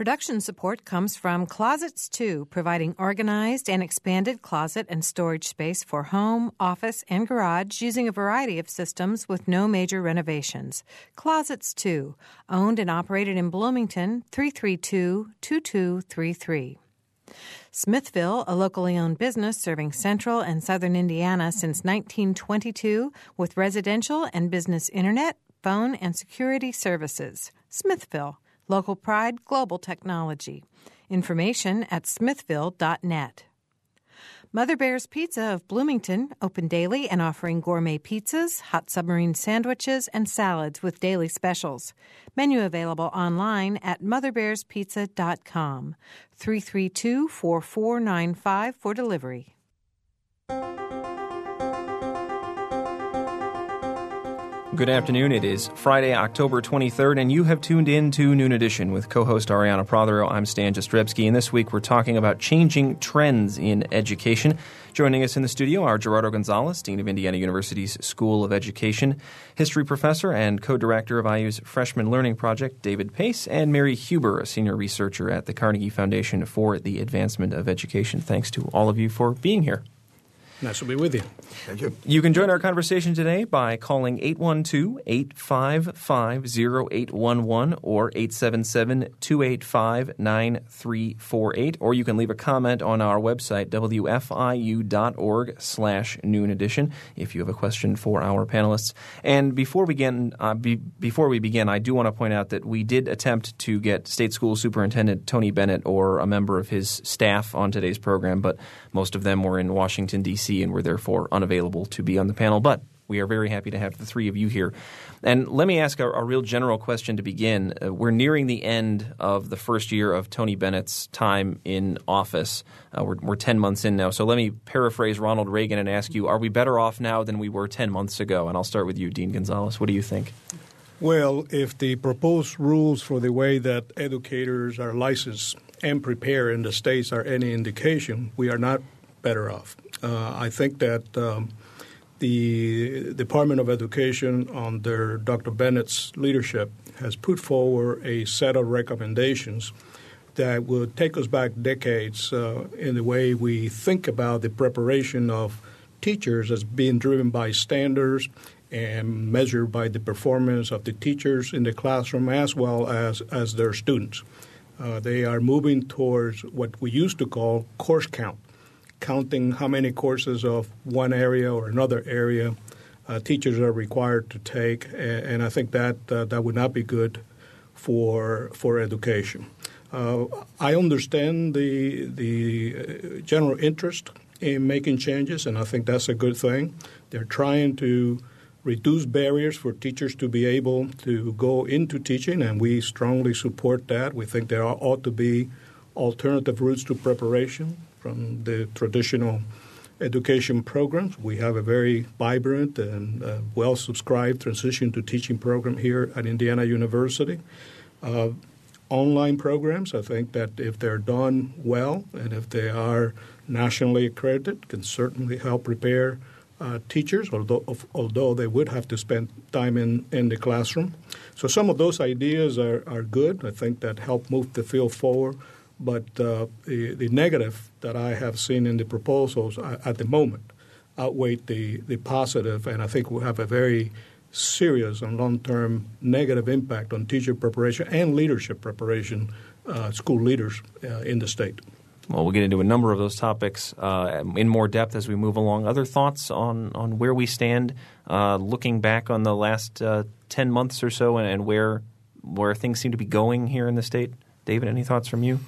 Production support comes from Closets 2, providing organized and expanded closet and storage space for home, office, and garage using a variety of systems with no major renovations. Closets 2, owned and operated in Bloomington, 332 2233. Smithville, a locally owned business serving central and southern Indiana since 1922 with residential and business internet, phone, and security services. Smithville Local Pride Global Technology. Information at smithville.net. Mother Bear's Pizza of Bloomington, open daily and offering gourmet pizzas, hot submarine sandwiches, and salads with daily specials. Menu available online at motherbearspizza.com. 332 4495 for delivery. Good afternoon. It is Friday, October 23rd, and you have tuned in to Noon Edition with co host Arianna Prothero. I'm Stan Jastrzebski, and this week we're talking about changing trends in education. Joining us in the studio are Gerardo Gonzalez, Dean of Indiana University's School of Education, history professor and co director of IU's Freshman Learning Project, David Pace, and Mary Huber, a senior researcher at the Carnegie Foundation for the Advancement of Education. Thanks to all of you for being here. Nice to be with you. Thank you. You can join our conversation today by calling 812-855-0811 or 877-285-9348 or you can leave a comment on our website wfiu.org slash noon edition if you have a question for our panelists. And before we begin, uh, be, before we begin, I do want to point out that we did attempt to get State School Superintendent Tony Bennett or a member of his staff on today's program, but most of them were in Washington, D.C. and were therefore unavailable to be on the panel. But we are very happy to have the three of you here. And let me ask a, a real general question to begin. Uh, we're nearing the end of the first year of Tony Bennett's time in office. Uh, we're, we're 10 months in now. So let me paraphrase Ronald Reagan and ask you are we better off now than we were 10 months ago? And I'll start with you, Dean Gonzalez. What do you think? Well, if the proposed rules for the way that educators are licensed and prepare in the states are any indication, we are not better off. Uh, I think that um, the Department of Education, under Dr. Bennett's leadership, has put forward a set of recommendations that will take us back decades uh, in the way we think about the preparation of teachers as being driven by standards and measured by the performance of the teachers in the classroom as well as, as their students. Uh, they are moving towards what we used to call course count counting how many courses of one area or another area uh, teachers are required to take, and, and I think that uh, that would not be good for for education. Uh, I understand the the uh, general interest in making changes, and I think that's a good thing. They're trying to reduce barriers for teachers to be able to go into teaching, and we strongly support that. We think there ought to be alternative routes to preparation from the traditional education programs. We have a very vibrant and uh, well subscribed transition to teaching program here at Indiana University. Uh, online programs, I think that if they're done well and if they are nationally accredited, can certainly help prepare uh, teachers, although, although they would have to spend time in, in the classroom. So some of those ideas are, are good. I think that help move the field forward. But uh, the, the negative that I have seen in the proposals at the moment outweigh the, the positive, and I think will have a very serious and long term negative impact on teacher preparation and leadership preparation, uh, school leaders uh, in the state. Well, we'll get into a number of those topics uh, in more depth as we move along. Other thoughts on, on where we stand, uh, looking back on the last uh, 10 months or so and, and where, where things seem to be going here in the state? David, any thoughts from you?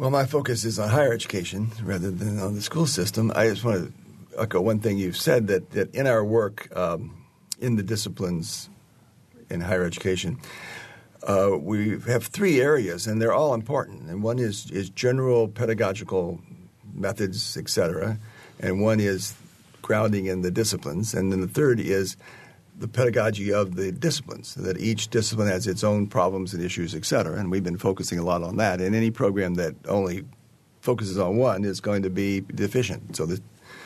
Well, my focus is on higher education rather than on the school system. I just want to echo one thing you've said that, that in our work um, in the disciplines in higher education, uh, we have three areas, and they're all important. And one is, is general pedagogical methods, et cetera, and one is grounding in the disciplines, and then the third is the pedagogy of the disciplines, that each discipline has its own problems and issues, et cetera. And we've been focusing a lot on that. And any program that only focuses on one is going to be deficient. So the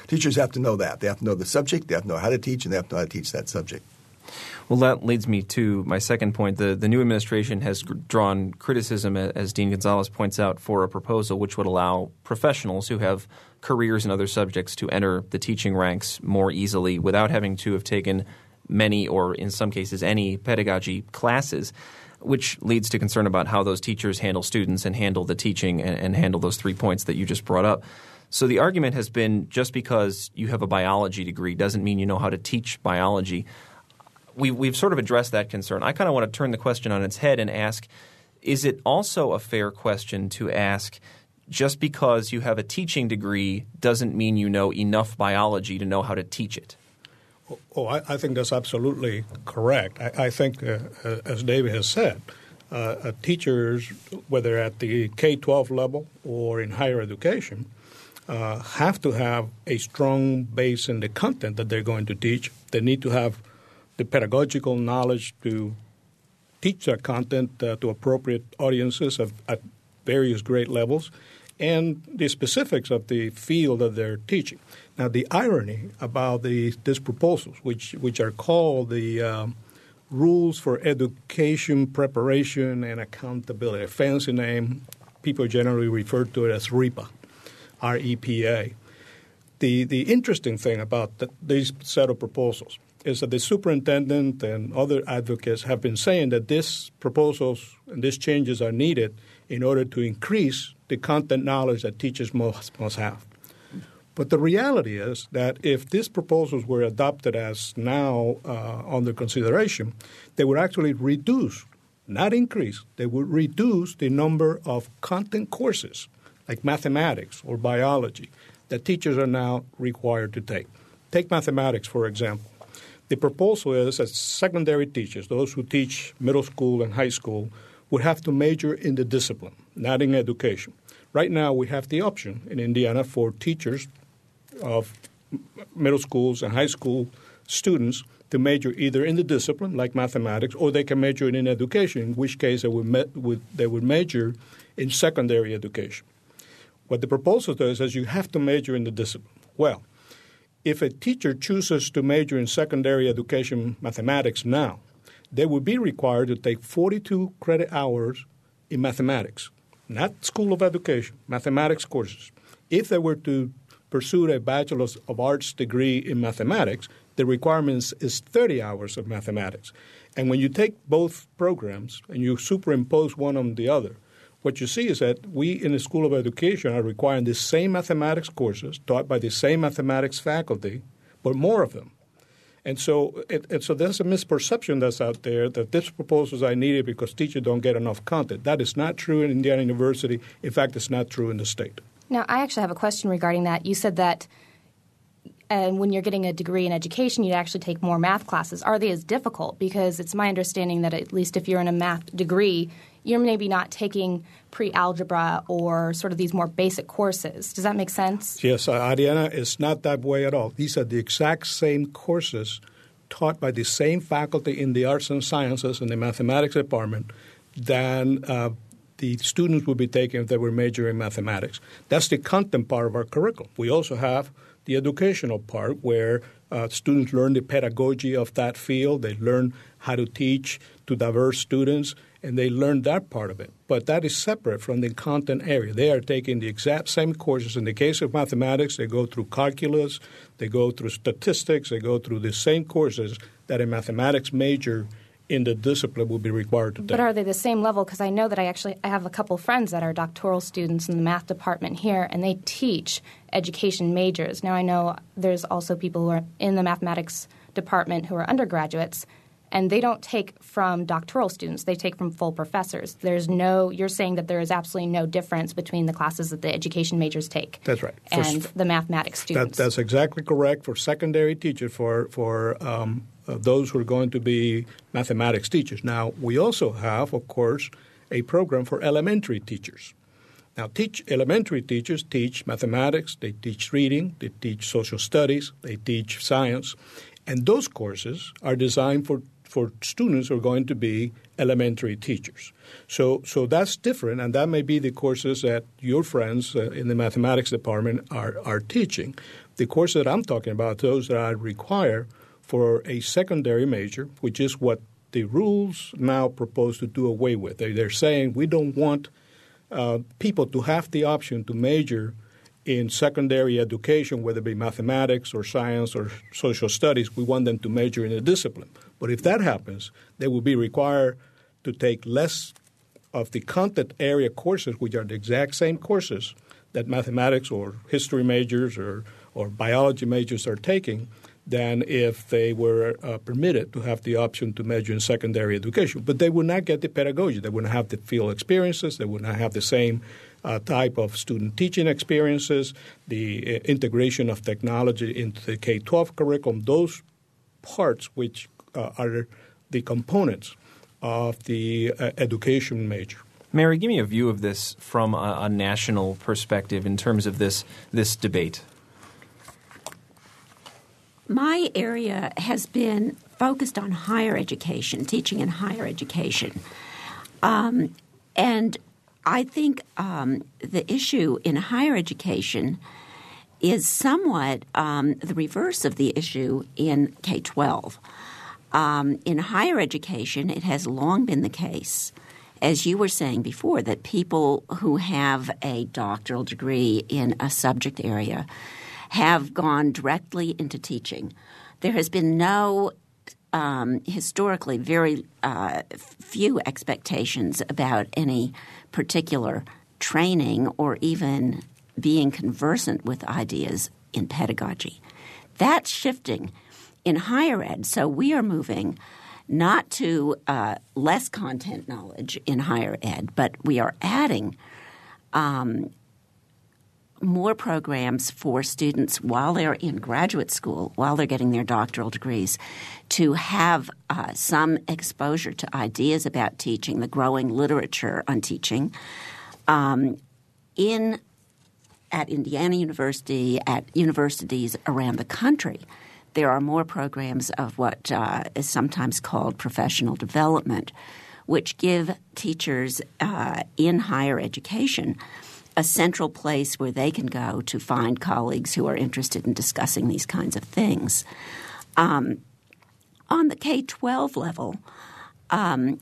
teachers have to know that. They have to know the subject, they have to know how to teach, and they have to know how to teach that subject. Well, that leads me to my second point. The, the new administration has drawn criticism, as Dean Gonzalez points out, for a proposal which would allow professionals who have careers in other subjects to enter the teaching ranks more easily without having to have taken many or, in some cases, any pedagogy classes which leads to concern about how those teachers handle students and handle the teaching and, and, handle those three points that you just brought up. So the argument has been just because you have a biology degree doesn't mean you know how to teach biology we, we've sort of addressed that concern. I kind of want to turn the question on its head and ask is it also a fair question to ask just because you have a teaching degree doesn't mean you know enough biology to know how to teach it? Oh, I, I think that's absolutely correct. I, I think, uh, uh as David has said, uh, uh teachers, whether at the K 12 level or in higher education, uh, have to have a strong base in the content that they're going to teach. They need to have the pedagogical knowledge to teach that content uh, to appropriate audiences of, at various grade levels, and the specifics of the field that they're teaching. Now, the irony about the, these proposals, which, which are called the um, Rules for Education Preparation and Accountability, a fancy name, people generally refer to it as REPA, R-E-P-A. The, the interesting thing about the, these set of proposals is that the superintendent and other advocates have been saying that these proposals and these changes are needed in order to increase the content knowledge that teachers must, must have. But the reality is that if these proposals were adopted as now uh, under consideration, they would actually reduce, not increase, they would reduce the number of content courses like mathematics or biology that teachers are now required to take. Take mathematics, for example. The proposal is that secondary teachers, those who teach middle school and high school, would have to major in the discipline, not in education. Right now, we have the option in Indiana for teachers of middle schools and high school students to major either in the discipline, like mathematics, or they can major in education, in which case they would, they would major in secondary education. What the proposal does is you have to major in the discipline. Well, if a teacher chooses to major in secondary education mathematics now, they would be required to take 42 credit hours in mathematics, not School of Education, mathematics courses. If they were to pursue a Bachelor of Arts degree in mathematics, the requirements is 30 hours of mathematics. And when you take both programs and you superimpose one on the other, what you see is that we in the School of Education are requiring the same mathematics courses taught by the same mathematics faculty, but more of them. And so, it, and so there's a misperception that's out there that this proposals are needed because teachers don't get enough content. That is not true in Indiana University. In fact, it's not true in the state. Now, I actually have a question regarding that. You said that and when you're getting a degree in education, you'd actually take more math classes. Are they as difficult? Because it's my understanding that at least if you're in a math degree, you're maybe not taking pre-algebra or sort of these more basic courses. Does that make sense? Yes, uh, Arianna, it's not that way at all. These are the exact same courses taught by the same faculty in the arts and sciences and the mathematics department than uh, the students would be taking if they were majoring in mathematics. That's the content part of our curriculum. We also have the educational part where uh, students learn the pedagogy of that field. They learn how to teach to diverse students and they learn that part of it. But that is separate from the content area. They are taking the exact same courses. In the case of mathematics, they go through calculus, they go through statistics, they go through the same courses that a mathematics major in the discipline will be required to take. But are they the same level? Because I know that I actually I have a couple friends that are doctoral students in the math department here, and they teach education majors. Now I know there's also people who are in the mathematics department who are undergraduates and they don't take from doctoral students they take from full professors there's no you're saying that there is absolutely no difference between the classes that the education majors take that's right and for, the mathematics students that, that's exactly correct for secondary teachers for for um, those who are going to be mathematics teachers now we also have of course a program for elementary teachers now, teach elementary teachers teach mathematics, they teach reading, they teach social studies, they teach science, and those courses are designed for for students who are going to be elementary teachers. So, so that's different, and that may be the courses that your friends uh, in the mathematics department are, are teaching. The courses that I'm talking about, those that I require for a secondary major, which is what the rules now propose to do away with. They, are saying we don't want uh, people to have the option to major in secondary education, whether it be mathematics or science or social studies. We want them to major in a discipline. But if that happens, they will be required to take less of the content area courses, which are the exact same courses that mathematics or history majors or, or biology majors are taking, than if they were uh, permitted to have the option to major in secondary education. But they would not get the pedagogy. They would not have the field experiences. They would not have the same uh, type of student teaching experiences, the uh, integration of technology into the K 12 curriculum, those parts which uh, are the components of the uh, education major. Mary, give me a view of this from a, a national perspective in terms of this this debate. My area has been focused on higher education, teaching in higher education. Um, and I think um, the issue in higher education is somewhat um, the reverse of the issue in K 12. Um, in higher education, it has long been the case, as you were saying before, that people who have a doctoral degree in a subject area have gone directly into teaching. There has been no um, historically very uh, few expectations about any particular training or even being conversant with ideas in pedagogy. That's shifting in higher ed. So we are moving not to uh, less content knowledge in higher ed, but we are adding um, more programs for students while they're in graduate school, while they're getting their doctoral degrees, to have uh, some exposure to ideas about teaching, the growing literature on teaching. Um, in at Indiana University, at universities around the country, there are more programs of what uh, is sometimes called professional development, which give teachers uh, in higher education a central place where they can go to find colleagues who are interested in discussing these kinds of things. Um, on the K 12 level, um,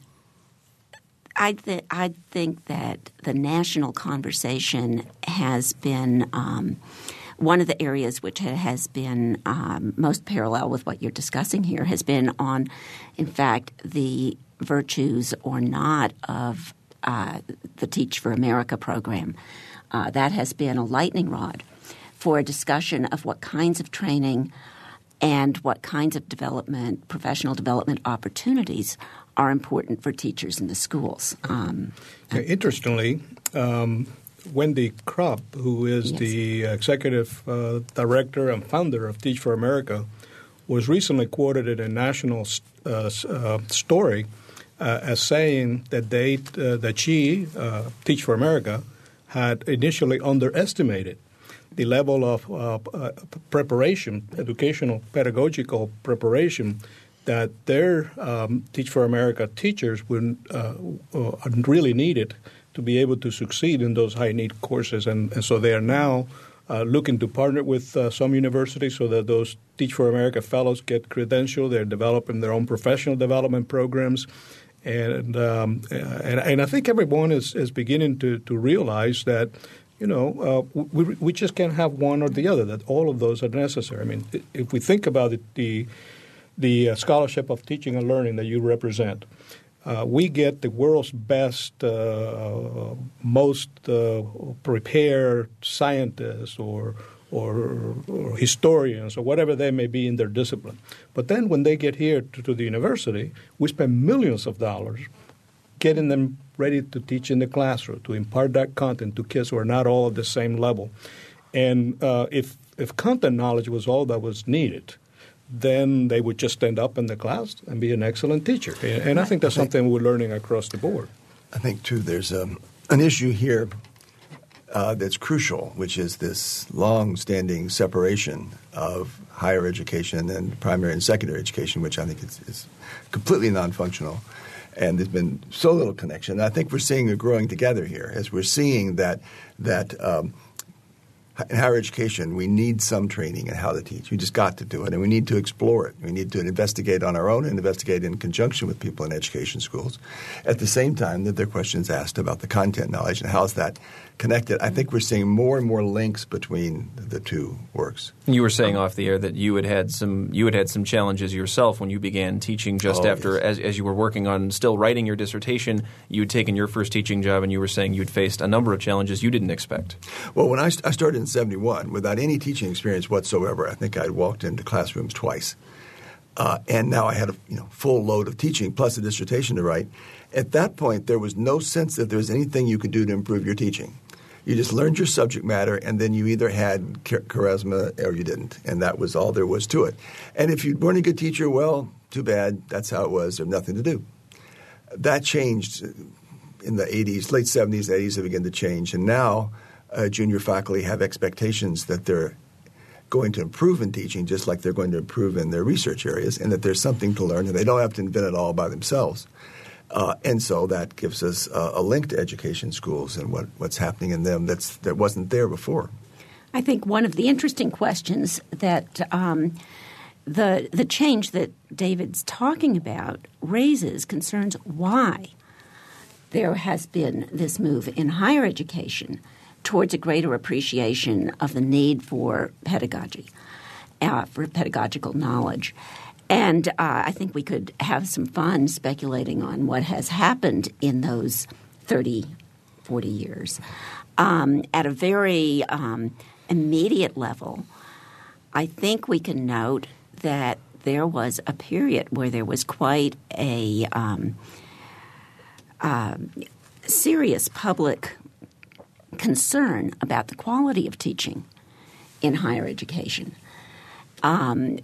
I, th- I think that the national conversation has been um, one of the areas which has been um, most parallel with what you're discussing here has been on, in fact, the virtues or not of uh, the Teach for America program. Uh, that has been a lightning rod for a discussion of what kinds of training and what kinds of development, professional development opportunities are important for teachers in the schools. Um, interestingly, um, Wendy Kopp, who is yes. the executive uh, director and founder of Teach for America, was recently quoted in a national uh, uh, story as saying that they uh, that she, uh, Teach for America, had initially underestimated the level of preparation, educational pedagogical preparation that their um, Teach for America teachers would really needed to be able to succeed in those high need courses. And, and so they are now uh, looking to partner with uh, some universities so that those Teach for America fellows get credentialed. They're developing their own professional development programs. And, um, and, and I think everyone is, is beginning to, to realize that you know, uh, we, we just can't have one or the other, that all of those are necessary. I mean, if we think about it, the, the uh, scholarship of teaching and learning that you represent, uh, we get the world's best, uh, most uh, prepared scientists or, or, or, historians or whatever they may be in their discipline. But then when they get here to, to, the university, we spend millions of dollars getting them ready to teach in the classroom, to impart that content to kids who are not all at the same level. And uh, if, if content knowledge was all that was needed, then they would just stand up in the class and be an excellent teacher. And I think that's something we're learning across the board. I think, too, there's um, an issue here uh, that's crucial, which is this long standing separation of higher education and primary and secondary education, which I think is, is completely non functional. And there's been so little connection. I think we're seeing a growing together here as we're seeing that, that um, in higher education, we need some training in how to teach. We just got to do it, and we need to explore it. We need to investigate on our own and investigate in conjunction with people in education schools. At the same time, that there are questions asked about the content knowledge and how's that connected. I think we're seeing more and more links between the two works. You were saying off the air that you had had some you had had some challenges yourself when you began teaching just Oh, after yes. as, as you were working on still writing your dissertation. You had taken your first teaching job, and you were saying you'd faced a number of challenges you didn't expect. Well, when I, st- I started in 71, without any teaching experience whatsoever, I think I'd walked into classrooms twice. Uh, and now I had a you know, full load of teaching plus a dissertation to write. At that point, there was no sense that there was anything you could do to improve your teaching. You just learned your subject matter, and then you either had charisma or you didn't, and that was all there was to it. And if you weren't a good teacher, well, too bad. That's how it was. There's nothing to do. That changed in the 80s, late 70s, 80s, have began to change. And now uh, junior faculty have expectations that they're going to improve in teaching just like they're going to improve in their research areas and that there's something to learn and they don't have to invent it all by themselves. Uh, and so that gives us uh, a link to education schools and what, what's happening in them that's, that wasn't there before. I think one of the interesting questions that um, the the change that David's talking about raises concerns why there has been this move in higher education towards a greater appreciation of the need for pedagogy, uh, for pedagogical knowledge. And uh, I think we could have some fun speculating on what has happened in those 30, 40 years. Um, at a very um, immediate level, I think we can note that there was a period where there was quite a um, um, serious public concern about the quality of teaching in higher education. Um,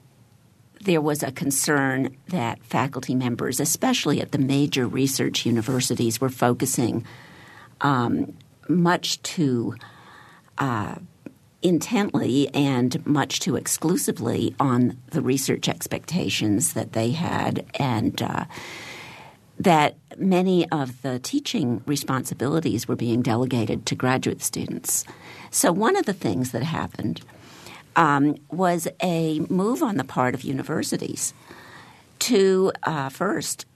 there was a concern that faculty members, especially at the major research universities, were focusing um, much too uh, intently and much too exclusively on the research expectations that they had, and uh, that many of the teaching responsibilities were being delegated to graduate students. So, one of the things that happened um, was a move on the part of universities to uh, first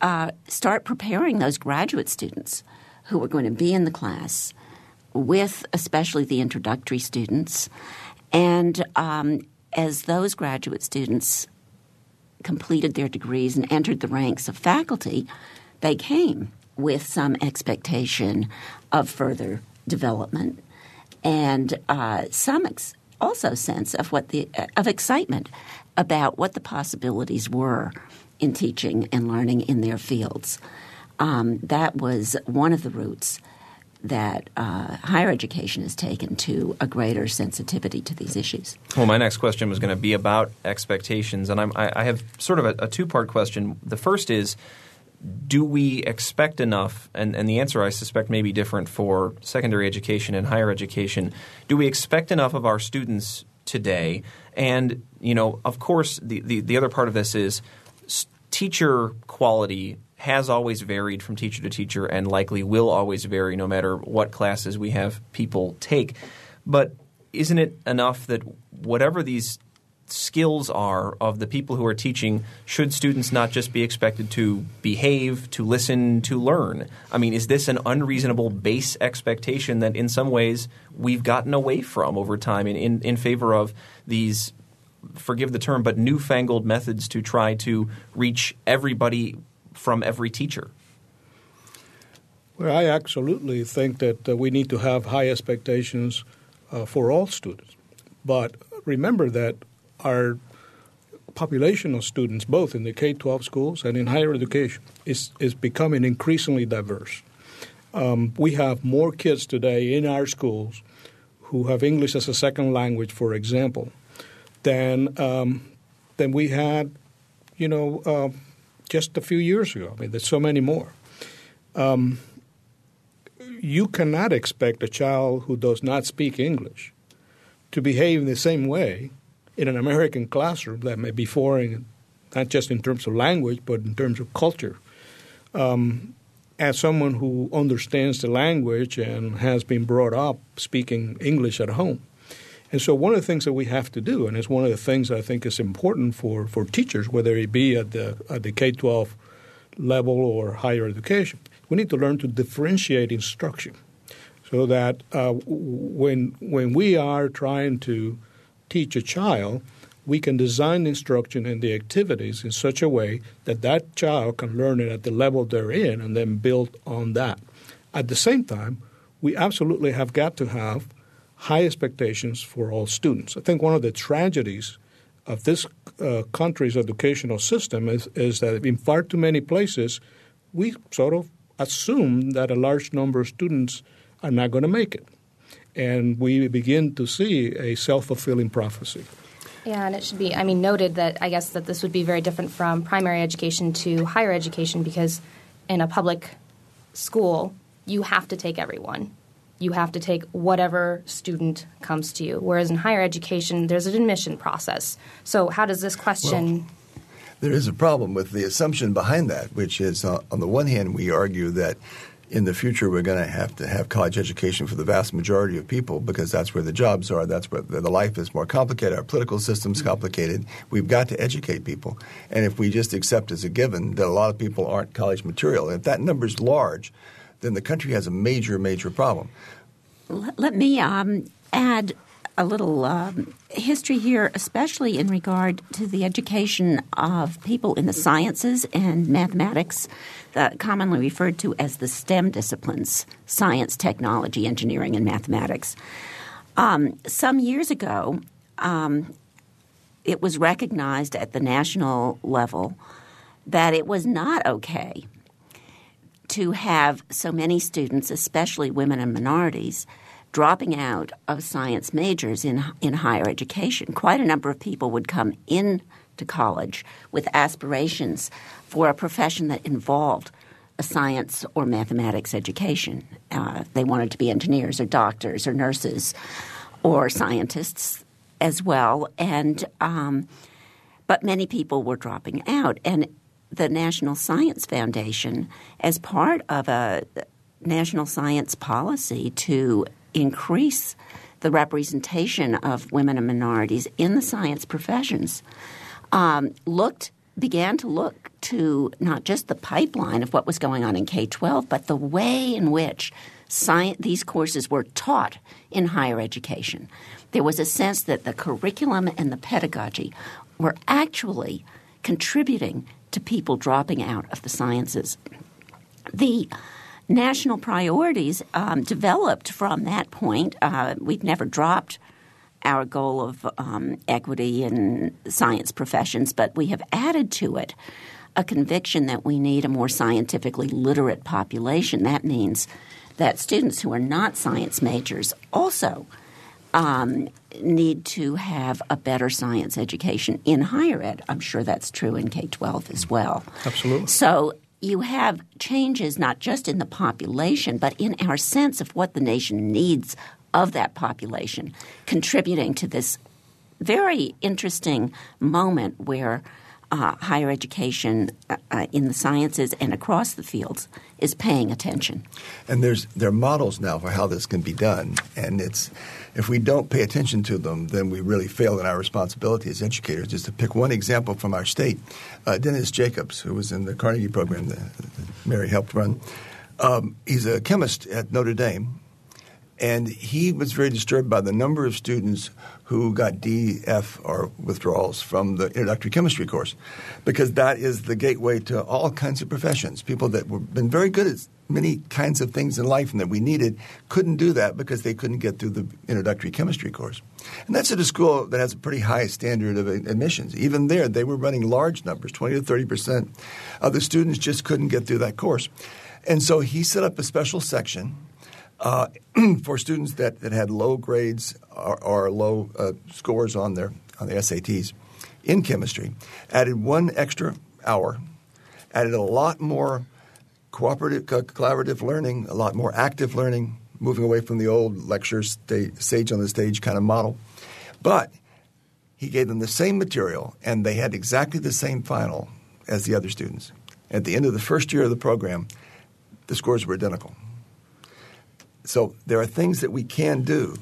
uh, start preparing those graduate students who were going to be in the class with especially the introductory students. And um, as those graduate students completed their degrees and entered the ranks of faculty, they came with some expectation of further development and uh, some ex- also sense of what the of excitement about what the possibilities were in teaching and learning in their fields. Um, that was one of the routes that uh, higher education has taken to a greater sensitivity to these issues. Well, my next question was going to be about expectations, and I, I have sort of a, a two part question. The first is do we expect enough? And, and the answer, I suspect, may be different for secondary education and higher education. Do we expect enough of our students today? And, you know, of course, the, the, the other part of this is teacher quality has always varied from teacher to teacher and likely will always vary no matter what classes we have people take. But isn't it enough that whatever these skills are of the people who are teaching, should students not just be expected to behave, to listen, to learn? I mean, is this an unreasonable base expectation that in some ways we've gotten away from over time in, in, in favor of these, forgive the term, but newfangled methods to try to reach everybody from every teacher? Well, I absolutely think that uh, we need to have high expectations uh, for all students. But remember that our population of students, both in the K 12 schools and in higher education, is, is becoming increasingly diverse. Um, we have more kids today in our schools who have English as a second language, for example, than, um, than we had, you know, uh, just a few years ago. I mean, there's so many more. Um, you cannot expect a child who does not speak English to behave in the same way in an American classroom that may be foreign, not just in terms of language, but in terms of culture. Um, as someone who understands the language and has been brought up speaking English at home. And so, one of the things that we have to do, and it's one of the things I think is important for, for teachers, whether it be at the, at the K 12 level or higher education, we need to learn to differentiate instruction so that uh, when, when we are trying to teach a child, we can design instruction and the activities in such a way that that child can learn it at the level they're in and then build on that. At the same time, we absolutely have got to have high expectations for all students. I think one of the tragedies of this uh, country's educational system is, is that in far too many places we sort of assume that a large number of students are not going to make it. And we begin to see a self fulfilling prophecy. Yeah, and it should be, I mean, noted that I guess that this would be very different from primary education to higher education because in a public school, you have to take everyone. You have to take whatever student comes to you. Whereas in higher education, there's an admission process. So, how does this question. Well, there is a problem with the assumption behind that, which is uh, on the one hand, we argue that in the future we're going to have to have college education for the vast majority of people because that's where the jobs are. That's where the life is more complicated. Our political system's complicated. We've got to educate people. And if we just accept as a given that a lot of people aren't college material, if that number is large, then the country has a major, major problem. Let me um, add a little um, history here, especially in regard to the education of people in the sciences and mathematics, uh, commonly referred to as the STEM disciplines science, technology, engineering, and mathematics. Um, some years ago, um, it was recognized at the national level that it was not okay to have so many students, especially women and minorities, dropping out of science majors in in higher education. Quite a number of people would come in to college with aspirations for a profession that involved a science or mathematics education. Uh, they wanted to be engineers or doctors or nurses or scientists as well, and um, but many people were dropping out, and the National Science Foundation, as part of a national science policy to increase the representation of women and minorities in the science professions, um, looked began to look to not just the pipeline of what was going on in K 12, but the way in which science, these courses were taught in higher education. There was a sense that the curriculum and the pedagogy were actually contributing to people dropping out of the sciences. The national priorities um, developed from that point. Uh, we've never dropped our goal of um, equity in science professions, but we have added to it a conviction that we need a more scientifically literate population. That means that students who are not science majors also um, need to have a better science education in higher ed. I'm sure that's true in K 12 as well. Absolutely. So you have changes not just in the population, but in our sense of what the nation needs of that population, contributing to this very interesting moment where uh, higher education uh, uh, in the sciences and across the fields is paying attention. And there's there are models now for how this can be done, and it's if we don't pay attention to them, then we really fail in our responsibility as educators. Just to pick one example from our state, uh, Dennis Jacobs, who was in the Carnegie program that, Mary helped run, um, he's a chemist at Notre Dame, and he was very disturbed by the number of students who got D, F, or withdrawals from the introductory chemistry course, because that is the gateway to all kinds of professions. People that have been very good at many kinds of things in life and that we needed couldn't do that because they couldn't get through the introductory chemistry course. And that's at a school that has a pretty high standard of admissions. Even there, they were running large numbers 20 to 30 percent of the students just couldn't get through that course. And so he set up a special section uh, for students that, that had low grades or, or low uh, scores on their on the SATs in chemistry, added one extra hour, added a lot more cooperative, collaborative learning, a lot more active learning, moving away from the old lecture sage on the stage kind of model. But he gave them the same material, and they had exactly the same final as the other students. At the end of the first year of the program, the scores were identical. So there are things that we can do.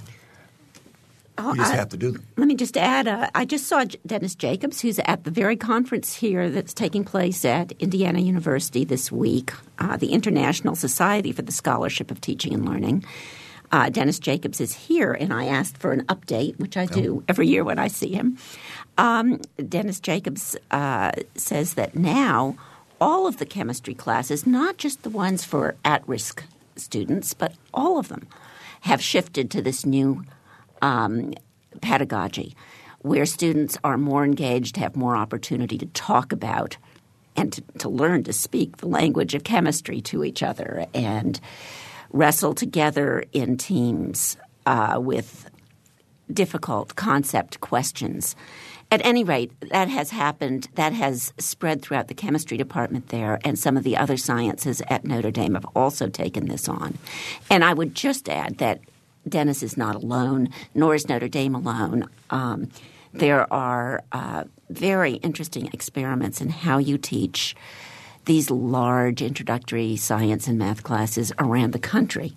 Oh, we just I- have to do them. Let me just add uh, I just saw Dennis Jacobs, who's at the very conference here that's taking place at Indiana University this week, uh, the International Society for the Scholarship of Teaching and Learning. Uh, Dennis Jacobs is here, and I asked for an update, which I do every year when I see him. Um, Dennis Jacobs uh, says that now all of the chemistry classes, not just the ones for at risk students, but all of them, have shifted to this new um, pedagogy where students are more engaged, have more opportunity to talk about and to, to learn to speak the language of chemistry to each other and wrestle together in teams uh, with difficult concept questions. At any rate, that has happened. That has spread throughout the chemistry department there, and some of the other sciences at Notre Dame have also taken this on. And I would just add that Dennis is not alone, nor is Notre Dame alone. Um, there are uh, very interesting experiments in how you teach these large introductory science and math classes around the country.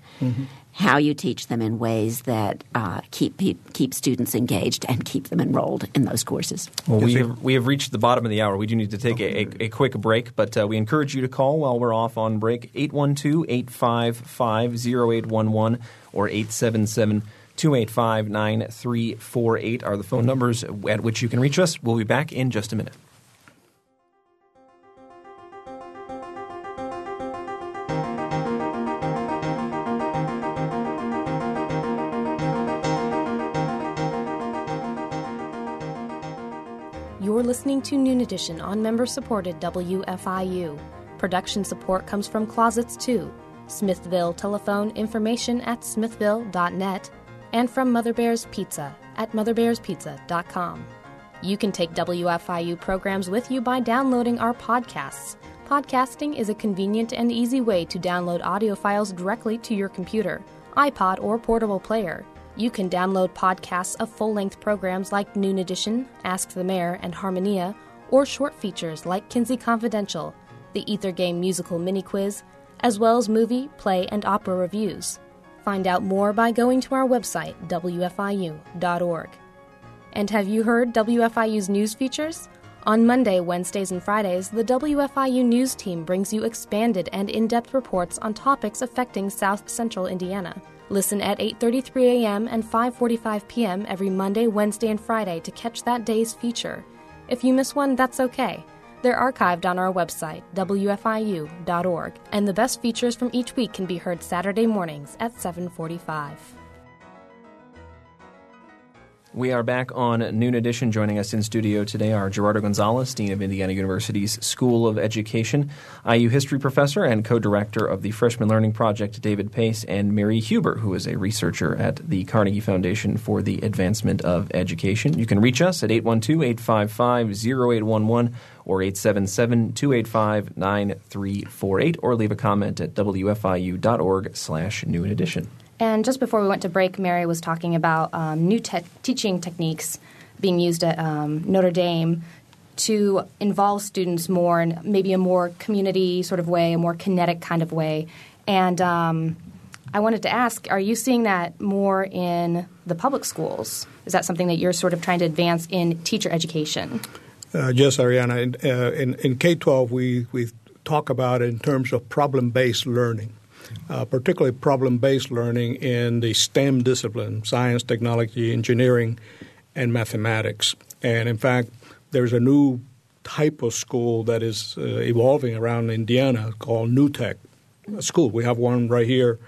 How you teach them in ways that uh, keep keep students engaged and keep them enrolled in those courses. Well, we have, we have reached the bottom of the hour. We do need to take a, a, a quick break, but uh, we encourage you to call while we're off on break 812 855 0811 or 877 285 9348 are the phone numbers at which you can reach us. We'll be back in just a minute. You're listening to Noon Edition on member supported WFIU. Production support comes from Closets 2, Smithville telephone information at smithville.net, and from Mother Bear's Pizza at motherbearspizza.com. You can take WFIU programs with you by downloading our podcasts. Podcasting is a convenient and easy way to download audio files directly to your computer, iPod, or portable player. You can download podcasts of full length programs like Noon Edition, Ask the Mayor, and Harmonia, or short features like Kinsey Confidential, the Ether Game musical mini quiz, as well as movie, play, and opera reviews. Find out more by going to our website, wfiu.org. And have you heard WFIU's news features? On Monday, Wednesdays, and Fridays, the WFIU news team brings you expanded and in-depth reports on topics affecting South Central Indiana. Listen at 8:33 a.m. and 5:45 p.m. every Monday, Wednesday, and Friday to catch that day's feature. If you miss one, that's okay. They're archived on our website, wfiu.org, and the best features from each week can be heard Saturday mornings at 7:45. We are back on Noon Edition. Joining us in studio today are Gerardo Gonzalez, Dean of Indiana University's School of Education, IU History Professor and co-director of the Freshman Learning Project, David Pace, and Mary Huber, who is a researcher at the Carnegie Foundation for the Advancement of Education. You can reach us at 812-855-0811 or 877-285-9348 or leave a comment at wfiu.org slash noon edition. And just before we went to break, Mary was talking about um, new te- teaching techniques being used at um, Notre Dame to involve students more in maybe a more community sort of way, a more kinetic kind of way. And um, I wanted to ask are you seeing that more in the public schools? Is that something that you're sort of trying to advance in teacher education? Uh, yes, Arianna. In, uh, in, in K 12, we, we talk about in terms of problem based learning, uh, particularly problem based learning in the STEM discipline science, technology, engineering, and mathematics. And in fact, there's a new type of school that is uh, evolving around Indiana called New Tech School. We have one right here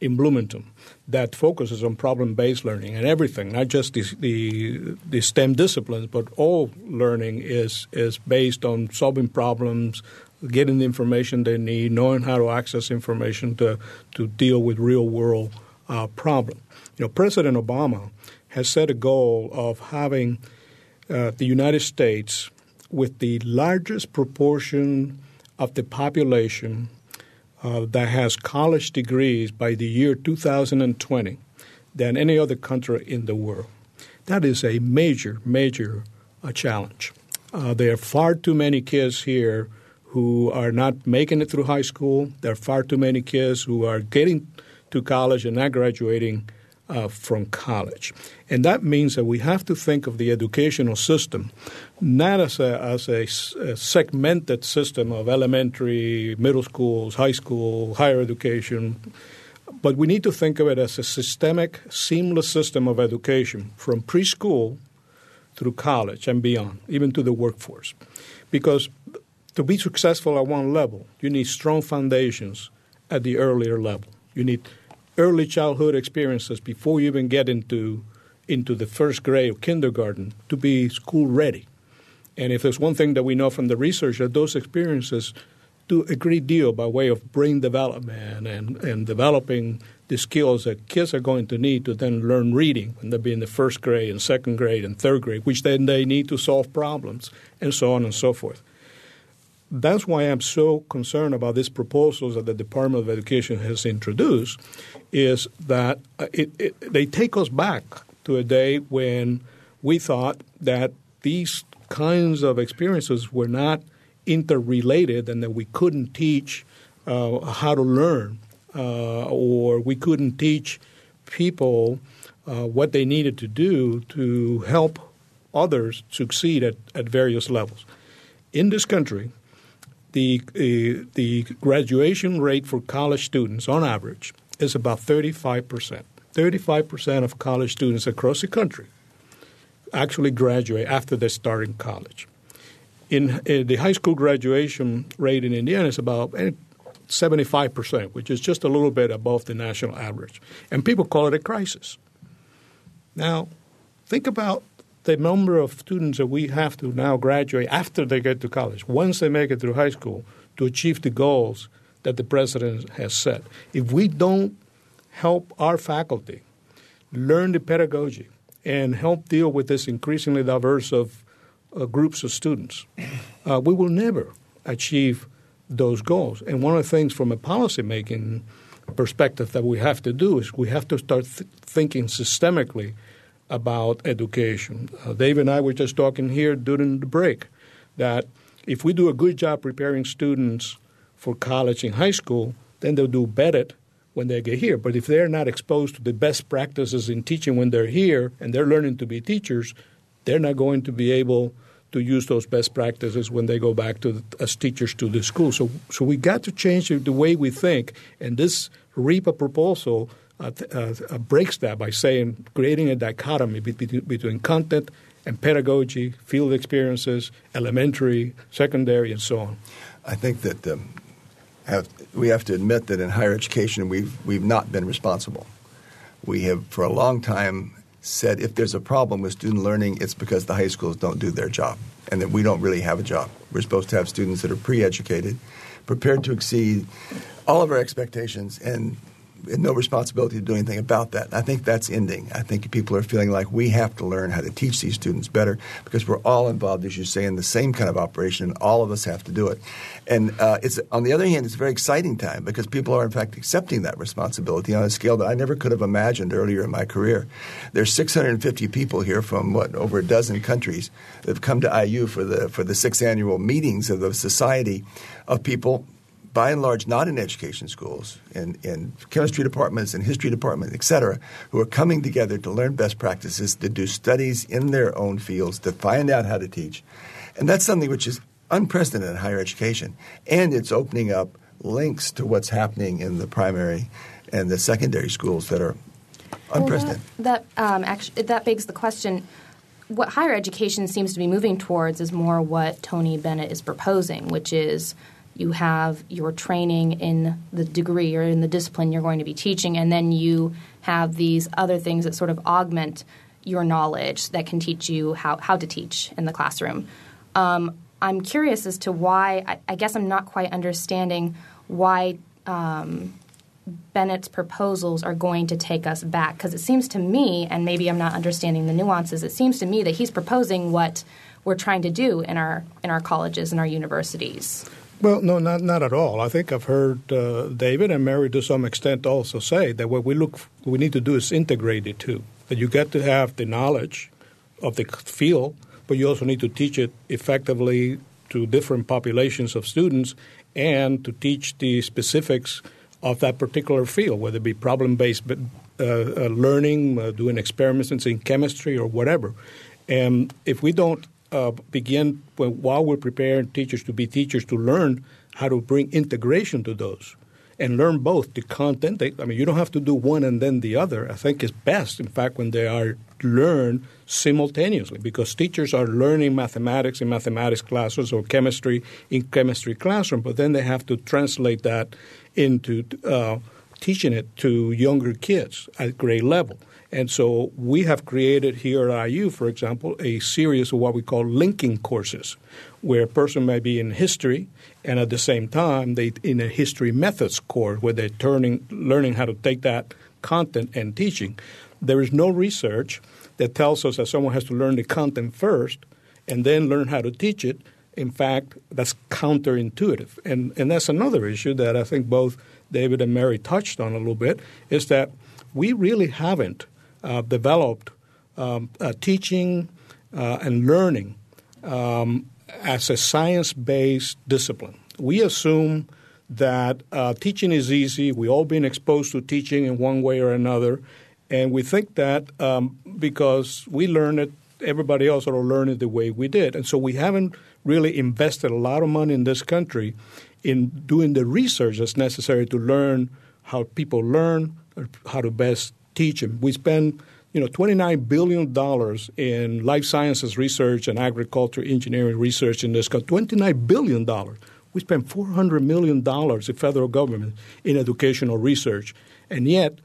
in Bloomington that focuses on problem-based learning and everything, not just the, the, the STEM disciplines, but all learning is is based on solving problems, getting the information they need, knowing how to access information to to deal with real-world uh, problems. You know, President Obama has set a goal of having uh, the United States with the largest proportion of the population uh, that has college degrees by the year 2020 than any other country in the world. That is a major, major uh, challenge. Uh, there are far too many kids here who are not making it through high school. There are far too many kids who are getting to college and not graduating uh, from college. And that means that we have to think of the educational system not as a, as a, a, segmented system of elementary, middle schools, high school, higher education, but we need to think of it as a systemic, seamless system of education from preschool through college and beyond, even to the workforce. Because to be successful at one level, you need strong foundations at the earlier level. You need early childhood experiences before you even get into into the first grade of kindergarten to be school ready. And if there's one thing that we know from the research that those experiences do a great deal by way of brain development and, and developing the skills that kids are going to need to then learn reading when they're in the first grade and second grade and third grade, which then they need to solve problems and so on and so forth that's why I'm so concerned about these proposals that the Department of Education has introduced, is that uh, it, it, they take us back to a day when we thought that these kinds of experiences were not interrelated and that we couldn't teach uh, how to learn uh, or we couldn't teach people uh, what they needed to do to help others succeed at, at various levels. In this country, the, uh, the graduation rate for college students on average is about 35%. 35% of college students across the country actually graduate after they start in college. In, in the high school graduation rate in Indiana is about 75%, which is just a little bit above the national average. And people call it a crisis. Now, think about the number of students that we have to now graduate after they get to college, once they make it through high school, to achieve the goals that the president has set. If we don't help our faculty learn the pedagogy and help deal with this increasingly diverse of uh, groups of students, uh, we will never achieve those goals. And one of the things from a policymaking perspective that we have to do is we have to start th- thinking systemically – about education. Uh, Dave and I were just talking here during the break that if we do a good job preparing students for college and high school, then they'll do better when they get here. But if they're not exposed to the best practices in teaching when they're here and they're learning to be teachers, they're not going to be able to use those best practices when they go back to the, as teachers to the school. So, so we got to change the way we think. And this REPA proposal Uh, uh, uh, breaks that by saying creating a dichotomy between, between content and pedagogy, field experiences, elementary, secondary, and so on. I think that um, have, we have to admit that in higher education we've we've not been responsible. We have for a long time said if there's a problem with student learning, it's because the high schools don't do their job, and that we don't really have a job. We're supposed to have students that are pre-educated, prepared to exceed all of our expectations, and no responsibility to do anything about that. I think that's ending. I think people are feeling like we have to learn how to teach these students better because we're all involved, as you say, in the same kind of operation, and all of us have to do it. And uh, it's on the other hand, it's a very exciting time because people are in fact accepting that responsibility on a scale that I never could have imagined earlier in my career. There's 650 people here from what over a dozen countries that have come to IU for the for the sixth annual meetings of the society of people by and large not in education schools, in, in chemistry departments and history departments, et cetera, who are coming together to learn best practices, to do studies in their own fields, to find out how to teach. And that's something which is unprecedented in higher education. And it's opening up links to what's happening in the primary and the secondary schools that are unprecedented. Well, that that, um, actually, that begs the question what higher education seems to be moving towards is more what Tony Bennett is proposing, which is you have your training in the degree or in the discipline you're going to be teaching, and then you have these other things that sort of augment your knowledge that can teach you how, how to teach in the classroom. Um, I'm curious as to why, I, I, guess I'm not quite understanding why um, Bennett's proposals are going to take us back. Because it seems to me, and maybe I'm not understanding the nuances, it seems to me that he's proposing what we're trying to do in our, in our colleges and our universities. Well, no, not not at all. I think I've heard uh, David and Mary to some extent also say that what we look we need to do is integrate it too. That you get to have the knowledge of the field, but you also need to teach it effectively to different populations of students and to teach the specifics of that particular field, whether it be problem based uh, uh, learning, uh, doing experiments in chemistry or whatever. And if we don't uh, begin when, while we're preparing teachers to be teachers to learn how to bring integration to those and learn both the content. I mean, you don't have to do one and then the other. I think it's best, in fact, when they are learned simultaneously because teachers are learning mathematics in mathematics classes or chemistry in chemistry classroom, but then they have to translate that into uh, teaching it to younger kids at grade level. And so we have created here at IU, for example, a series of what we call linking courses, where a person may be in history and at the same time they in a history methods course where they're turning, learning how to take that content and teaching. There is no research that tells us that someone has to learn the content first and then learn how to teach it. In fact, that's counterintuitive. And, and that's another issue that I think both David and Mary touched on a little bit is that we really haven't – uh, developed um, uh, teaching uh, and learning um, as a science based discipline. We assume that uh, teaching is easy. We've all been exposed to teaching in one way or another. And we think that um, because we learn it, everybody else will learn it the way we did. And so we haven't really invested a lot of money in this country in doing the research that's necessary to learn how people learn, how to best teach them. We spend you know, $29 billion in life sciences research and agriculture engineering research in this country. $29 billion. We spend $400 million, the federal government, in educational research. And yet,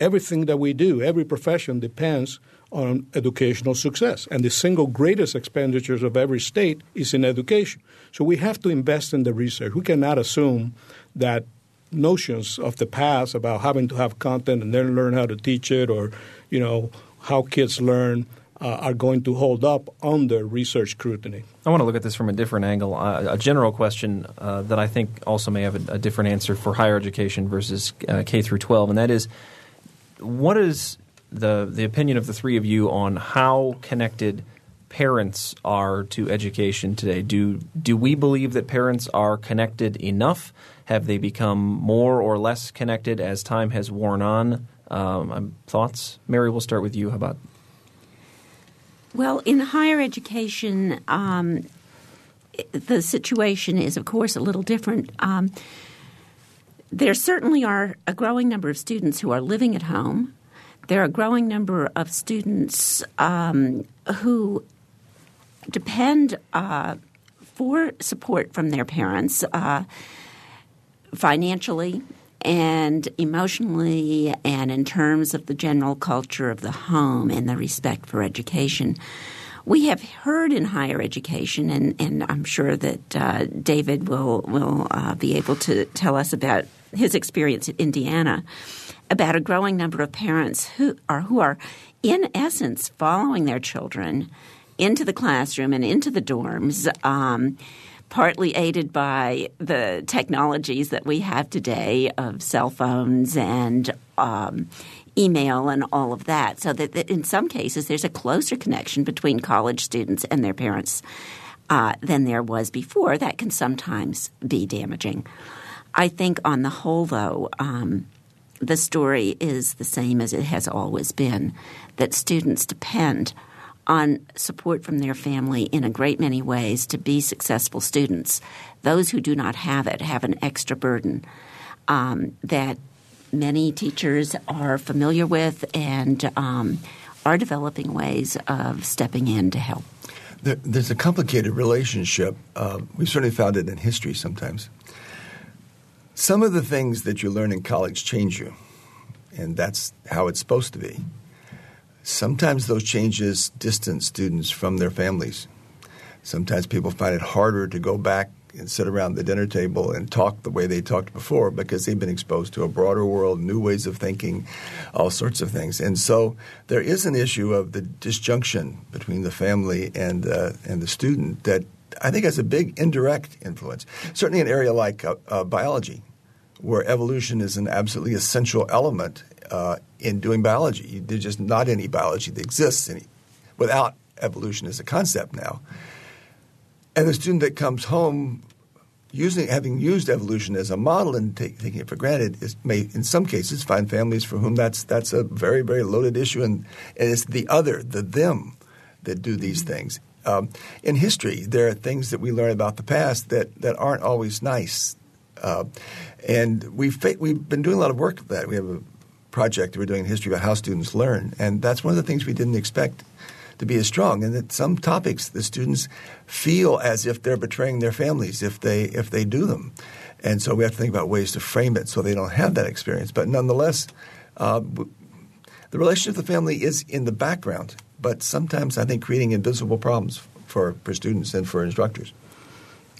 everything that we do, every profession depends on educational success. And the single greatest expenditures of every state is in education. So we have to invest in the research. We cannot assume that notions of the past about having to have content and then learn how to teach it or, you know, how kids learn uh, are going to hold up under research scrutiny. I want to look at this from a different angle. Uh, a general question uh, that I think also may have a, a different answer for higher education versus uh, K through 12, and that is what is the the opinion of the three of you on how connected parents are to education today? Do do we believe that parents are connected enough? Have they become more or less connected as time has worn on? Um, um, thoughts, Mary? We'll start with you. How about? Well, in higher education, um, the situation is, of course, a little different. Um, there certainly are a growing number of students who are living at home. There are a growing number of students um, who depend uh, for support from their parents. Uh, financially and emotionally and in terms of the general culture of the home and the respect for education. We have heard in higher education, and, and I'm sure that uh, David will will uh, be able to tell us about his experience at Indiana, about a growing number of parents who are who are in essence following their children into the classroom and into the dorms. Um, partly aided by the technologies that we have today of cell phones and um, email and all of that. So that, that, in some cases, there's a closer connection between college students and their parents uh, than there was before. That can sometimes be damaging. I think, on the whole, though, um, the story is the same as it has always been that students depend – on support from their family in a great many ways to be successful students. Those who do not have it have an extra burden um, that many teachers are familiar with and um, are developing ways of stepping in to help. There, there's a complicated relationship. Uh, we've certainly found it in history sometimes. Some of the things that you learn in college change you, and that's how it's supposed to be. Sometimes those changes distance students from their families. Sometimes people find it harder to go back and sit around the dinner table and talk the way they talked before because they've been exposed to a broader world, new ways of thinking, all sorts of things. And so there is an issue of the disjunction between the family and uh, and the student that I think has a big indirect influence. Certainly, an area like uh, uh, biology, where evolution is an absolutely essential element uh, in doing biology. There's just not any biology that exists any, without evolution as a concept now. and the student that comes home using having used evolution as a model and take, taking it for granted is may in some cases find families for whom that's that's a very very loaded issue and, and it's the other the them that do these things um, in history there are things that we learn about the past that that aren't always nice. Uh, and we've we've been doing a lot of work with that. We have a project that we're doing in history about how students learn and that's one of the things we didn't expect to be as strong, and that some topics the students feel as if they're betraying their families if they if they do them, and so we have to think about ways to frame it so they don't have that experience. But nonetheless, uh, the relationship with the family is in the background, but sometimes I think creating invisible problems for, for students and for instructors.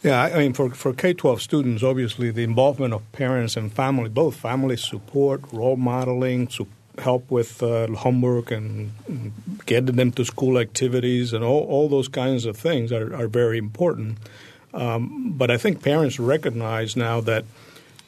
Yeah, I mean, for, for K 12 students, obviously the involvement of parents and family, both family support, role modeling, support help with uh, homework and getting them to school activities and all, all those kinds of things are, are very important. Um, but I think parents recognize now that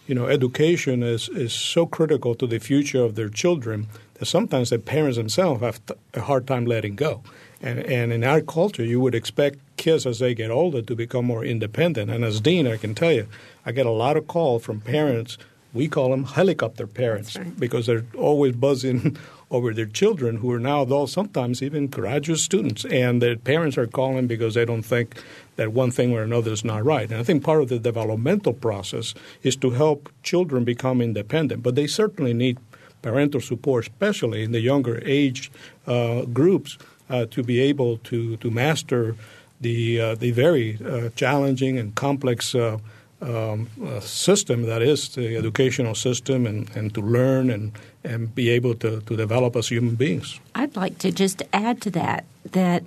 you know education is, is so critical to the future of their children sometimes the parents themselves have a hard time letting go. And, and in our culture, you would expect kids as they get older to become more independent. And as dean, I can tell you, I get a lot of calls from parents – we call them helicopter parents right. because they're always buzzing over their children who are now adults, sometimes even graduate students, and their parents are calling because they don't think that one thing or another is not right. And I think part of the developmental process is to help children become independent, but they certainly need parental support, especially in the younger age uh, groups, uh, to be able to to master the uh, the very uh, challenging and complex uh, um, system that is the educational system and, and to learn and, and be able to, to develop as human beings. I'd like to just add to that that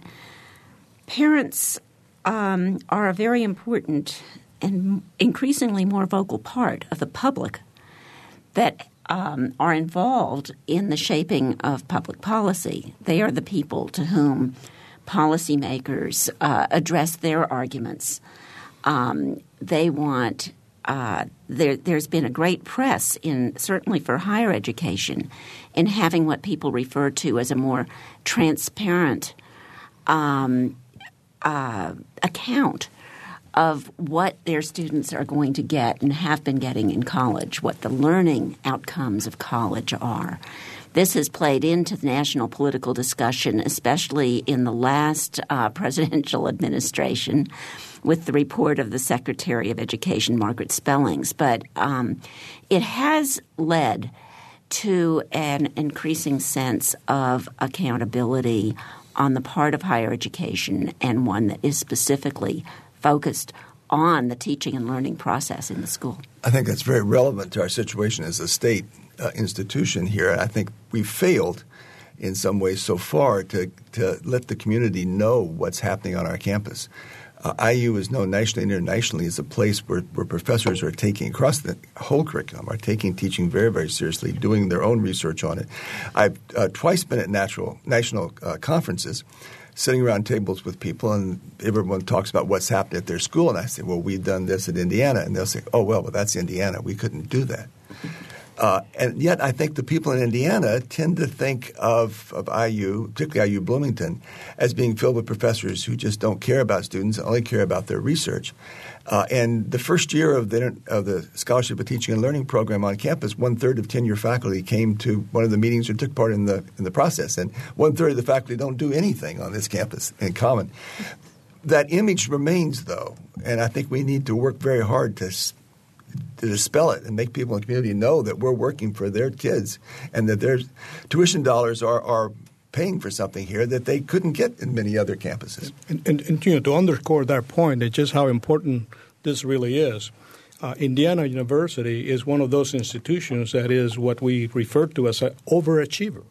parents um, are a very important and increasingly more vocal part of the public that um, are involved in the shaping of public policy. They are the people to whom policymakers uh, address their arguments. Um, they want uh, there, has been a great press in certainly for higher education in having what people refer to as a more transparent um, uh, account of what their students are going to get and have been getting in college, what the learning outcomes of college are. This has played into the national political discussion, especially in the last uh, presidential administration with the report of the Secretary of Education, Margaret Spellings. But um, it has led to an increasing sense of accountability on the part of higher education and one that is specifically focused on the teaching and learning process in the school. I think that's very relevant to our situation as a state uh, institution here. I think we've failed in some ways so far to, to let the community know what's happening on our campus. Uh, IU is known nationally and internationally as a place where, where professors are taking across the whole curriculum are taking teaching very very seriously, doing their own research on it. I've uh, twice been at natural national uh, conferences. Sitting around tables with people, and everyone talks about what's happened at their school. And I say, "Well, we've done this at Indiana," and they'll say, "Oh, well, well, that's Indiana. We couldn't do that." Uh, and yet, I think the people in Indiana tend to think of, of IU, particularly IU Bloomington, as being filled with professors who just don't care about students, only care about their research. Uh, and the first year of the, of the Scholarship of Teaching and Learning program on campus, one third of tenure faculty came to one of the meetings or took part in the in the process, and one third of the faculty don't do anything on this campus in common. That image remains, though, and I think we need to work very hard to to dispel it and make people in the community know that we're working for their kids and that their tuition dollars are, are paying for something here that they couldn't get in many other campuses. And, and, and you know, to underscore that point, it's just how important this really is. Uh, Indiana University is one of those institutions that is what we refer to as an overachiever.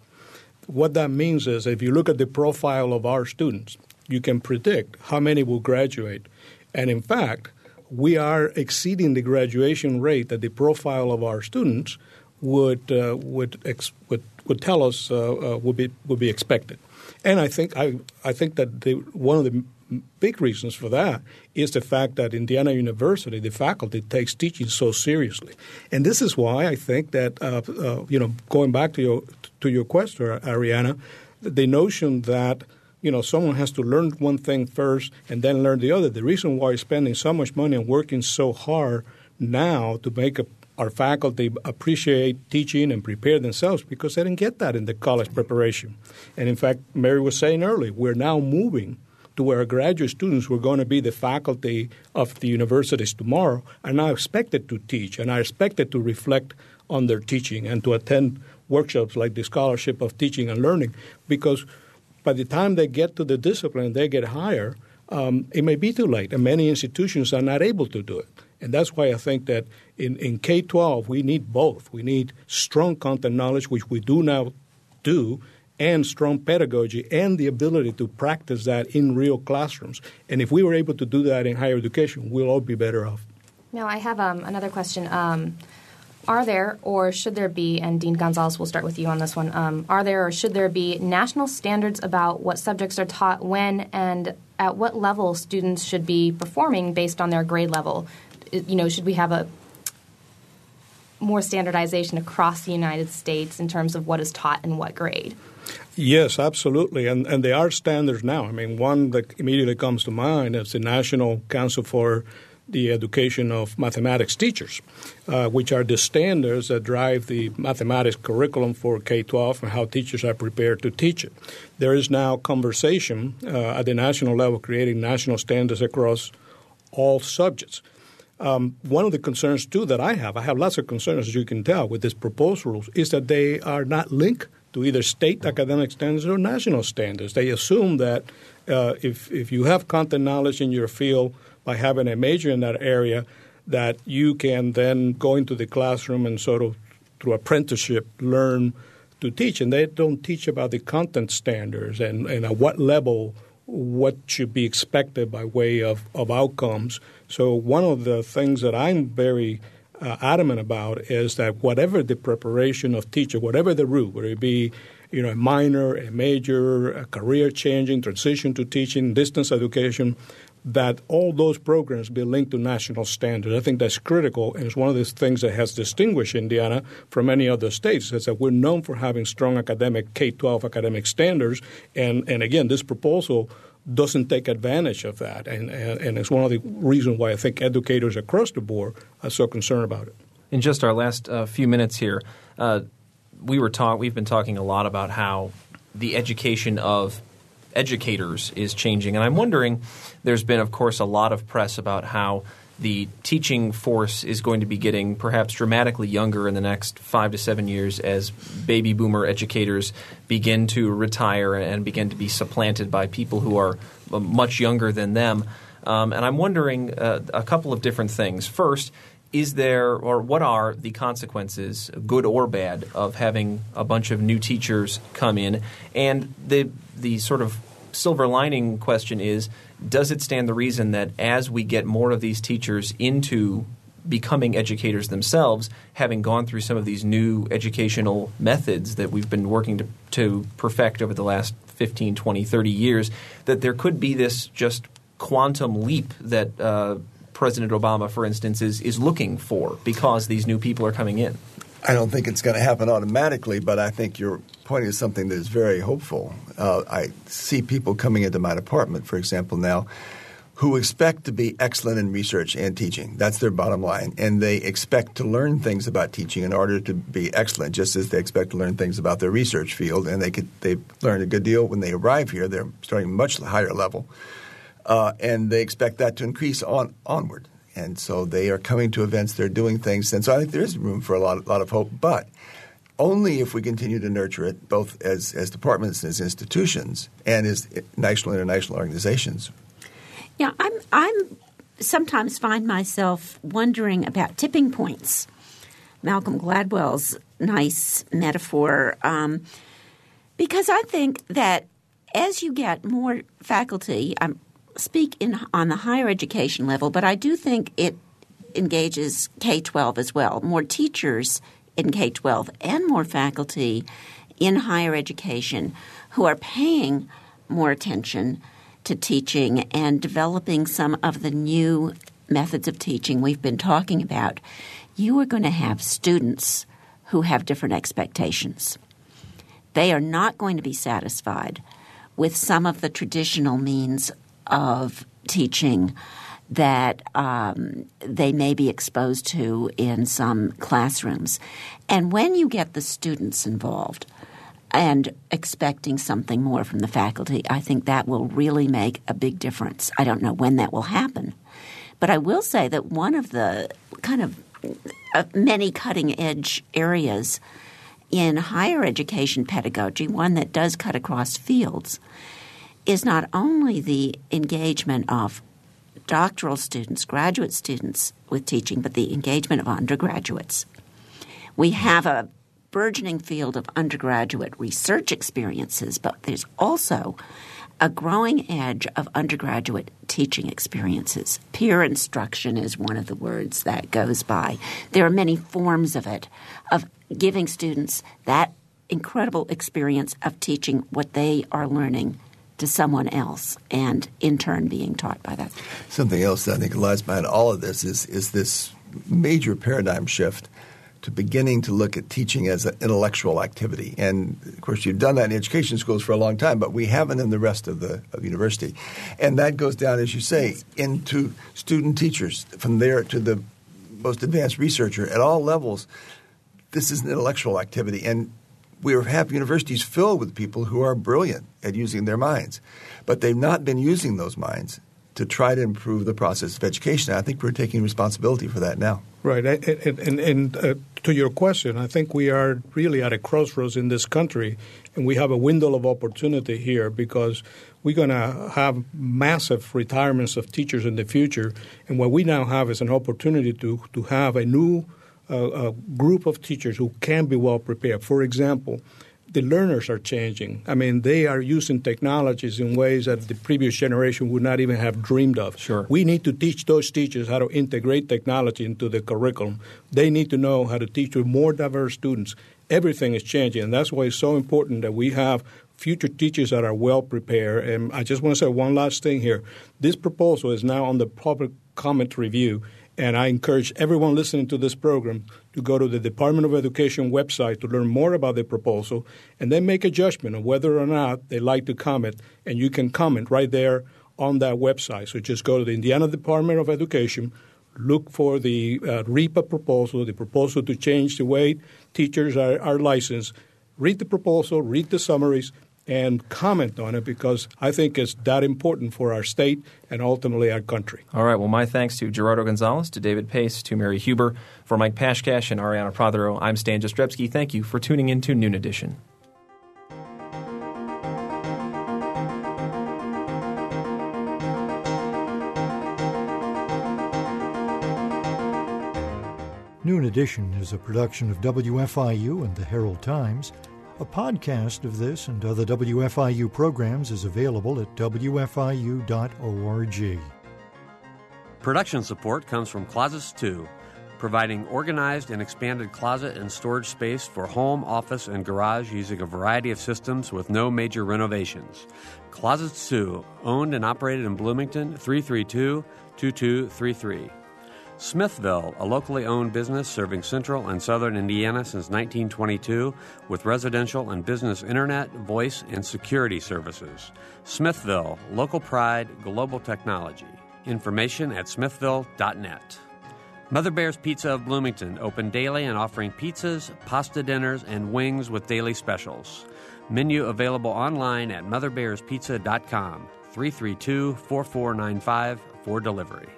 What that means is if you look at the profile of our students, you can predict how many will graduate. And in fact, we are exceeding the graduation rate that the profile of our students would uh, would, ex- would would tell us uh, uh, would be would be expected. And I think I I think that one of the big reasons for that is the fact that Indiana University, the faculty takes teaching so seriously, and this is why I think that uh, uh, you know going back to your to your question, Arianna, the notion that you know someone has to learn one thing first and then learn the other. The reason why we're spending so much money and working so hard now to make a, our faculty appreciate teaching and prepare themselves because they didn't get that in the college preparation. And in fact, Mary was saying earlier, we're now moving to where graduate students who are going to be the faculty of the universities tomorrow are now expected to teach and are expected to reflect on their teaching and to attend workshops like the Scholarship of Teaching and Learning because by the time they get to the discipline, they get higher, um, it may be too late, and many institutions are not able to do it. And that's why I think that in, in K 12, we need both. We need strong content knowledge, which we do now do, and strong pedagogy and the ability to practice that in real classrooms. And if we were able to do that in higher education, we'll all be better off. Now, I have um, another question. Um, are there or should there be, and Dean Gonzalez, we'll start with you on this one, um, are there or should there be national standards about what subjects are taught when and at what level students should be performing based on their grade level? You know, should we have a more standardization across the United States in terms of what is taught in what grade? Yes, absolutely. And, and there are standards now. I mean, one that immediately comes to mind is the National Council for the Education of Mathematics Teachers, uh, which are the standards that drive the mathematics curriculum for K 12 and how teachers are prepared to teach it. There is now conversation uh, at the national level creating national standards across all subjects. Um, one of the concerns, too, that I have, I have lots of concerns, as you can tell, with these proposed rules, is that they are not linked to either state academic standards or national standards. They assume that uh, if, if you have content knowledge in your field by having a major in that area, that you can then go into the classroom and sort of, through apprenticeship, learn to teach. And they don't teach about the content standards and, and at what level what should be expected by way of, of outcomes. So, one of the things that I'm very uh, adamant about is that whatever the preparation of teacher, whatever the route, whether it be you know a minor, a major, a career changing, transition to teaching, distance education, that all those programs be linked to national standards. I think that's critical, and it's one of the things that has distinguished Indiana from many other states. Is that we're known for having strong academic K-12 academic standards, and and again, this proposal doesn't take advantage of that. And, and, and, it's one of the reasons why I think educators across the board are so concerned about it. In just our last uh, few minutes here, uh, we were talk- we've been talking a lot about how the education of educators is changing. And I'm wondering, there's been, of course, a lot of press about how the teaching force is going to be getting perhaps dramatically younger in the next five to seven years as baby boomer educators begin to retire and begin to be supplanted by people who are uh, much younger than them. Um, and I'm wondering uh, a couple of different things. First, is there or what are the consequences, good or bad, of having a bunch of new teachers come in? And the the sort of silver lining question is does it stand the reason that as we get more of these teachers into becoming educators themselves, having gone through some of these new educational methods that we've been working to, to perfect over the last 15, 20, 30 years, that there could be this just quantum leap that uh, President Obama, for instance, is, is looking for because these new people are coming in? I don't think it's going to happen automatically, but I think you're pointing to something that is very hopeful. Uh, I see people coming into my department, for example, now who expect to be excellent in research and teaching. That's their bottom line. And they expect to learn things about teaching in order to be excellent, just as they expect to learn things about their research field. And they could they learn a good deal when they arrive here. They're starting much higher level. Uh, and they expect that to increase on onward. And so they are coming to events, they're doing things. And so I think there is room for a lot, lot of hope. But only if we continue to nurture it, both as, as departments and as institutions and as national and international organizations. Yeah, I'm, I'm sometimes find myself wondering about tipping points. Malcolm Gladwell's nice metaphor, um, because I think that as you get more faculty, I speak in on the higher education level, but I do think it engages K twelve as well. More teachers in K 12 and more faculty in higher education who are paying more attention to teaching and developing some of the new methods of teaching we've been talking about, you are going to have students who have different expectations. They are not going to be satisfied with some of the traditional means of teaching that um, they may be exposed to in some classrooms. And when you get the students involved and expecting something more from the faculty, I think that will really make a big difference. I don't know when that will happen. But I will say that one of the kind of uh, many cutting edge areas in higher education pedagogy, one that does cut across fields, is not only the engagement of doctoral students, graduate students with teaching, but the engagement of undergraduates. We have a burgeoning field of undergraduate research experiences, but there's also a growing edge of undergraduate teaching experiences. Peer instruction is one of the words that goes by. There are many forms of it, of giving students that incredible experience of teaching what they are learning to someone else and in turn being taught by that. Something else that I think lies behind all of this is, is this major paradigm shift to beginning to look at teaching as an intellectual activity. And of course, you've done that in education schools for a long time, but we haven't in the rest of the of university. And that goes down, as you say, into student teachers, from there to the most advanced researcher at all levels. This is an intellectual activity. And we have universities filled with people who are brilliant at using their minds, but they've not been using those minds to try to improve the process of education. I think we're taking responsibility for that now. Right. And, and, and uh, to your question, I think we are really at a crossroads in this country, and we have a window of opportunity here because we're going to have massive retirements of teachers in the future. And what we now have is an opportunity to, to have a new a, a group of teachers who can be well prepared. For example, the learners are changing. I mean, they are using technologies in ways that the previous generation would not even have dreamed of. Sure. We need to teach those teachers how to integrate technology into the curriculum. They need to know how to teach with more diverse students. Everything is changing, and that's why it's so important that we have future teachers that are well prepared. And I just want to say one last thing here. This proposal is now on the public comment review, and I encourage everyone listening to this program to go to the Department of Education website to learn more about the proposal and then make a judgment on whether or not they like to comment. And you can comment right there on that website. So just go to the Indiana Department of Education, look for the uh, REPA proposal, the proposal to change the way teachers are, are licensed, read the proposal, read the summaries, and comment on it because I think it's that important for our state and ultimately our country. All right. Well, my thanks to Gerardo Gonzalez, to David Pace, to Mary Huber, for Mike Pashkash and Arianna Prothero. I'm Stan Jastrzebski. Thank you for tuning in to Noon Edition. Noon Edition is a production of WFIU and the Herald Times. A podcast of this and other WFIU programs is available at WFIU.org. Production support comes from Closets 2, providing organized and expanded closet and storage space for home, office, and garage using a variety of systems with no major renovations. Closets 2, owned and operated in Bloomington, 332 2233. Smithville, a locally owned business serving central and southern Indiana since 1922 with residential and business internet, voice, and security services. Smithville, local pride, global technology. Information at smithville.net. Mother Bear's Pizza of Bloomington, open daily and offering pizzas, pasta dinners, and wings with daily specials. Menu available online at motherbearspizza.com, 332 4495 for delivery.